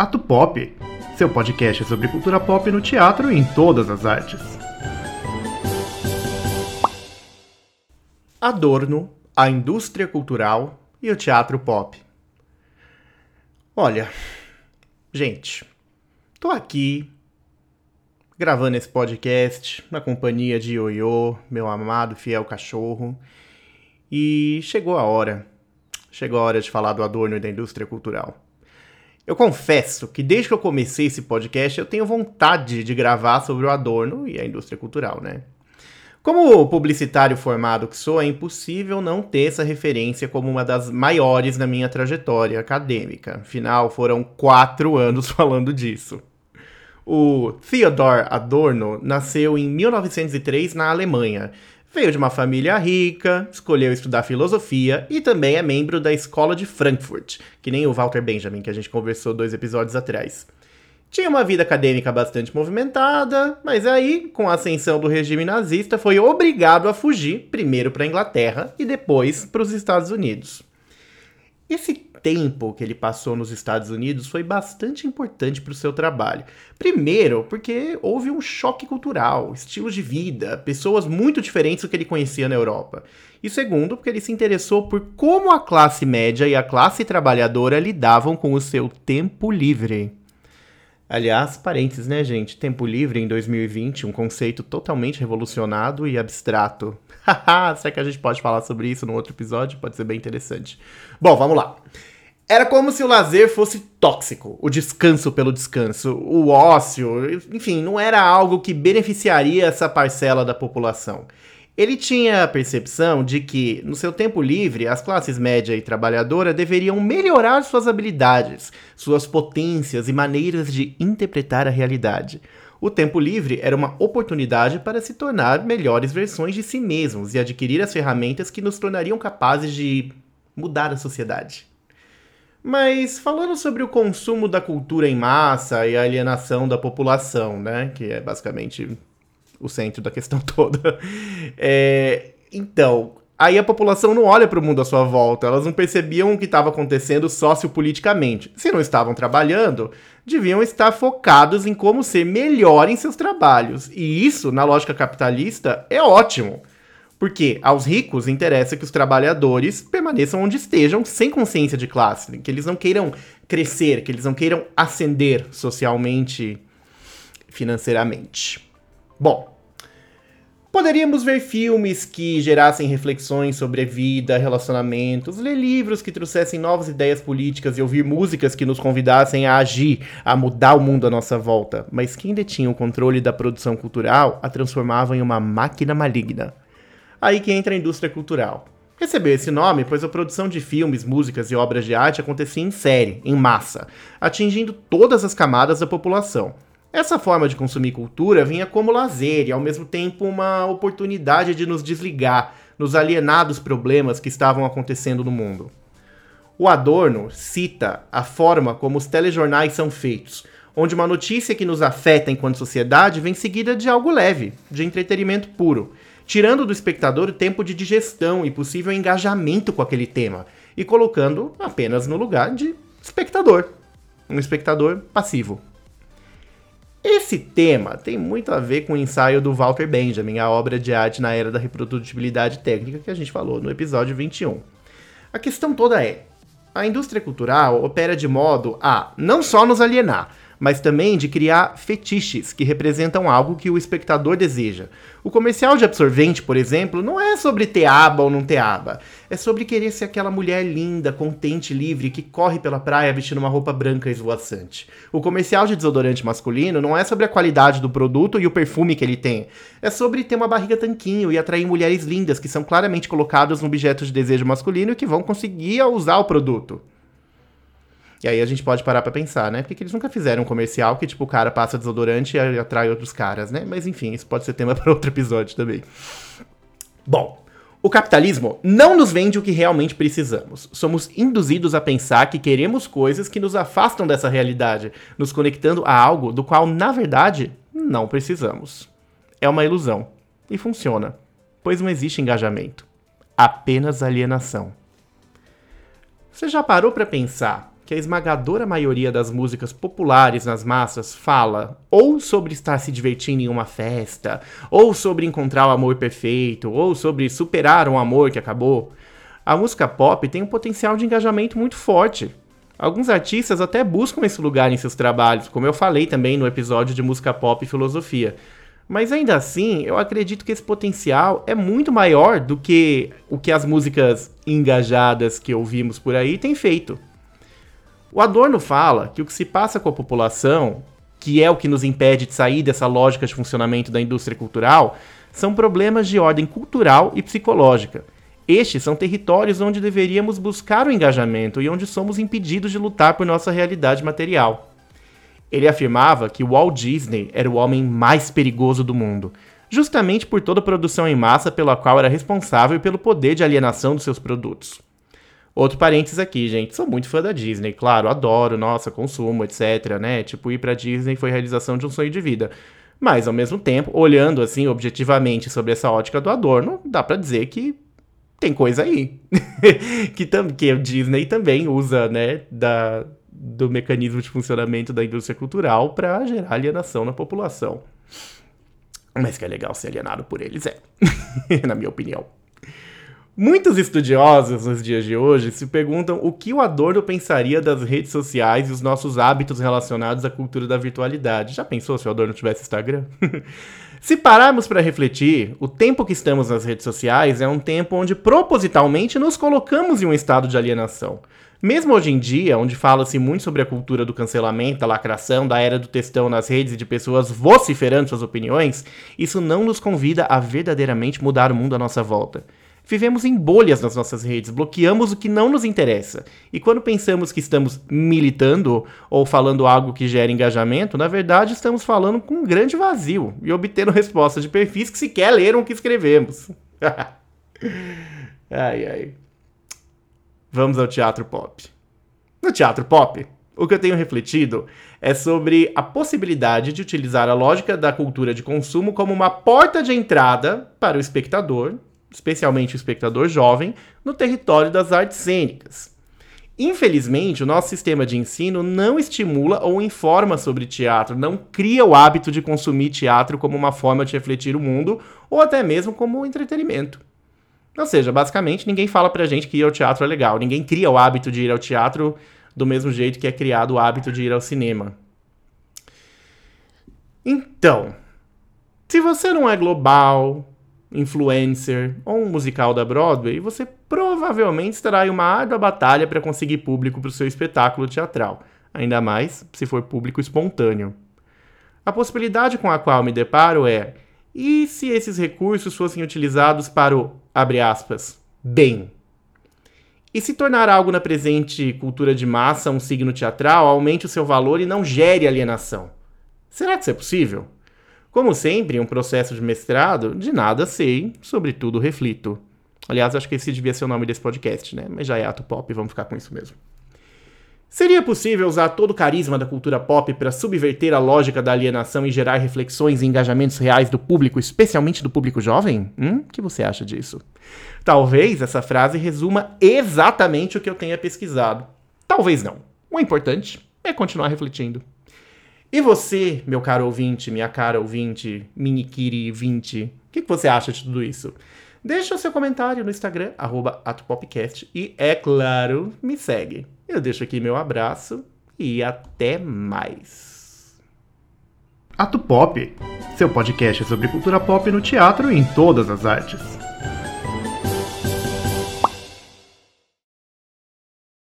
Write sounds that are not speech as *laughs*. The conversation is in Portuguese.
Ato Pop, seu podcast sobre cultura pop no teatro e em todas as artes. Adorno, a indústria cultural e o teatro pop. Olha, gente, tô aqui gravando esse podcast na companhia de Ioiô, meu amado fiel cachorro, e chegou a hora. Chegou a hora de falar do Adorno e da indústria cultural. Eu confesso que desde que eu comecei esse podcast eu tenho vontade de gravar sobre o Adorno e a indústria cultural, né? Como publicitário formado que sou, é impossível não ter essa referência como uma das maiores na minha trajetória acadêmica. Afinal, foram quatro anos *laughs* falando disso. O Theodor Adorno nasceu em 1903 na Alemanha Veio de uma família rica, escolheu estudar filosofia e também é membro da Escola de Frankfurt, que nem o Walter Benjamin, que a gente conversou dois episódios atrás. Tinha uma vida acadêmica bastante movimentada, mas aí, com a ascensão do regime nazista, foi obrigado a fugir, primeiro para a Inglaterra e depois para os Estados Unidos. Esse tempo que ele passou nos Estados Unidos foi bastante importante para o seu trabalho. Primeiro, porque houve um choque cultural, estilo de vida, pessoas muito diferentes do que ele conhecia na Europa. E segundo, porque ele se interessou por como a classe média e a classe trabalhadora lidavam com o seu tempo livre. Aliás, parênteses, né, gente? Tempo livre em 2020, um conceito totalmente revolucionado e abstrato. *laughs* Será que a gente pode falar sobre isso num outro episódio? Pode ser bem interessante. Bom, vamos lá. Era como se o lazer fosse tóxico, o descanso pelo descanso, o ócio, enfim, não era algo que beneficiaria essa parcela da população. Ele tinha a percepção de que, no seu tempo livre, as classes média e trabalhadora deveriam melhorar suas habilidades, suas potências e maneiras de interpretar a realidade. O tempo livre era uma oportunidade para se tornar melhores versões de si mesmos e adquirir as ferramentas que nos tornariam capazes de mudar a sociedade. Mas falando sobre o consumo da cultura em massa e a alienação da população, né, que é basicamente o centro da questão *laughs* toda, é, então Aí a população não olha para o mundo à sua volta, elas não percebiam o que estava acontecendo sociopoliticamente. Se não estavam trabalhando, deviam estar focados em como ser melhor em seus trabalhos. E isso, na lógica capitalista, é ótimo. Porque aos ricos interessa que os trabalhadores permaneçam onde estejam, sem consciência de classe, que eles não queiram crescer, que eles não queiram ascender socialmente, financeiramente. Bom, Poderíamos ver filmes que gerassem reflexões sobre a vida, relacionamentos, ler livros que trouxessem novas ideias políticas e ouvir músicas que nos convidassem a agir, a mudar o mundo à nossa volta. Mas quem detinha o controle da produção cultural a transformava em uma máquina maligna. Aí que entra a indústria cultural. Recebeu esse nome pois a produção de filmes, músicas e obras de arte acontecia em série, em massa, atingindo todas as camadas da população. Essa forma de consumir cultura vinha como lazer e, ao mesmo tempo, uma oportunidade de nos desligar, nos alienar dos problemas que estavam acontecendo no mundo. O Adorno cita a forma como os telejornais são feitos, onde uma notícia que nos afeta enquanto sociedade vem seguida de algo leve, de entretenimento puro, tirando do espectador o tempo de digestão e possível engajamento com aquele tema, e colocando apenas no lugar de espectador, um espectador passivo. Esse tema tem muito a ver com o ensaio do Walter Benjamin, a obra de arte na era da reprodutibilidade técnica que a gente falou no episódio 21. A questão toda é: a indústria cultural opera de modo a não só nos alienar, mas também de criar fetiches que representam algo que o espectador deseja. O comercial de absorvente, por exemplo, não é sobre ter aba ou não ter aba. É sobre querer ser aquela mulher linda, contente, livre, que corre pela praia vestindo uma roupa branca esvoaçante. O comercial de desodorante masculino não é sobre a qualidade do produto e o perfume que ele tem. É sobre ter uma barriga tanquinho e atrair mulheres lindas que são claramente colocadas no objeto de desejo masculino e que vão conseguir usar o produto. E aí a gente pode parar pra pensar, né? Porque eles nunca fizeram um comercial que, tipo, o cara passa desodorante e atrai outros caras, né? Mas enfim, isso pode ser tema *laughs* para outro episódio também. Bom, o capitalismo não nos vende o que realmente precisamos. Somos induzidos a pensar que queremos coisas que nos afastam dessa realidade, nos conectando a algo do qual, na verdade, não precisamos. É uma ilusão. E funciona, pois não existe engajamento, apenas alienação. Você já parou para pensar que a esmagadora maioria das músicas populares nas massas fala ou sobre estar se divertindo em uma festa, ou sobre encontrar o amor perfeito, ou sobre superar um amor que acabou, a música pop tem um potencial de engajamento muito forte. Alguns artistas até buscam esse lugar em seus trabalhos, como eu falei também no episódio de música pop e filosofia. Mas ainda assim, eu acredito que esse potencial é muito maior do que o que as músicas engajadas que ouvimos por aí têm feito. O Adorno fala que o que se passa com a população, que é o que nos impede de sair dessa lógica de funcionamento da indústria cultural, são problemas de ordem cultural e psicológica. Estes são territórios onde deveríamos buscar o engajamento e onde somos impedidos de lutar por nossa realidade material. Ele afirmava que Walt Disney era o homem mais perigoso do mundo, justamente por toda a produção em massa pela qual era responsável pelo poder de alienação dos seus produtos. Outro parênteses aqui, gente, sou muito fã da Disney, claro, adoro, nossa, consumo, etc, né? Tipo, ir pra Disney foi realização de um sonho de vida. Mas, ao mesmo tempo, olhando assim objetivamente sobre essa ótica do Adorno, dá para dizer que tem coisa aí. *laughs* que, que a Disney também usa, né, da, do mecanismo de funcionamento da indústria cultural para gerar alienação na população. Mas que é legal ser alienado por eles, é. *laughs* na minha opinião. Muitos estudiosos nos dias de hoje se perguntam o que o Adorno pensaria das redes sociais e os nossos hábitos relacionados à cultura da virtualidade. Já pensou se o Adorno tivesse Instagram? *laughs* se pararmos para refletir, o tempo que estamos nas redes sociais é um tempo onde propositalmente nos colocamos em um estado de alienação. Mesmo hoje em dia, onde fala-se muito sobre a cultura do cancelamento, da lacração, da era do textão nas redes e de pessoas vociferando suas opiniões, isso não nos convida a verdadeiramente mudar o mundo à nossa volta. Vivemos em bolhas nas nossas redes, bloqueamos o que não nos interessa. E quando pensamos que estamos militando ou falando algo que gera engajamento, na verdade estamos falando com um grande vazio e obtendo respostas de perfis que sequer leram o que escrevemos. *laughs* ai, ai. Vamos ao teatro pop. No teatro pop, o que eu tenho refletido é sobre a possibilidade de utilizar a lógica da cultura de consumo como uma porta de entrada para o espectador, especialmente o espectador jovem, no território das artes cênicas. Infelizmente, o nosso sistema de ensino não estimula ou informa sobre teatro, não cria o hábito de consumir teatro como uma forma de refletir o mundo ou até mesmo como entretenimento. Ou seja, basicamente, ninguém fala pra gente que ir ao teatro é legal. Ninguém cria o hábito de ir ao teatro do mesmo jeito que é criado o hábito de ir ao cinema. Então, se você não é global, influencer ou um musical da Broadway, você provavelmente estará em uma árdua batalha para conseguir público para o seu espetáculo teatral, ainda mais se for público espontâneo. A possibilidade com a qual me deparo é e se esses recursos fossem utilizados para o, aspas, bem? E se tornar algo na presente cultura de massa um signo teatral aumente o seu valor e não gere alienação? Será que isso é possível? Como sempre, em um processo de mestrado, de nada sei, sobretudo reflito. Aliás, acho que esse devia ser o nome desse podcast, né? Mas já é ato pop, vamos ficar com isso mesmo. Seria possível usar todo o carisma da cultura pop para subverter a lógica da alienação e gerar reflexões e engajamentos reais do público, especialmente do público jovem? Hum? O que você acha disso? Talvez essa frase resuma exatamente o que eu tenha pesquisado. Talvez não. O importante é continuar refletindo. E você, meu caro ouvinte, minha cara ouvinte, minikiri 20, o que, que você acha de tudo isso? Deixa o seu comentário no Instagram, atopopcast, e, é claro, me segue. Eu deixo aqui meu abraço e até mais. Ato Pop, seu podcast sobre cultura pop no teatro e em todas as artes.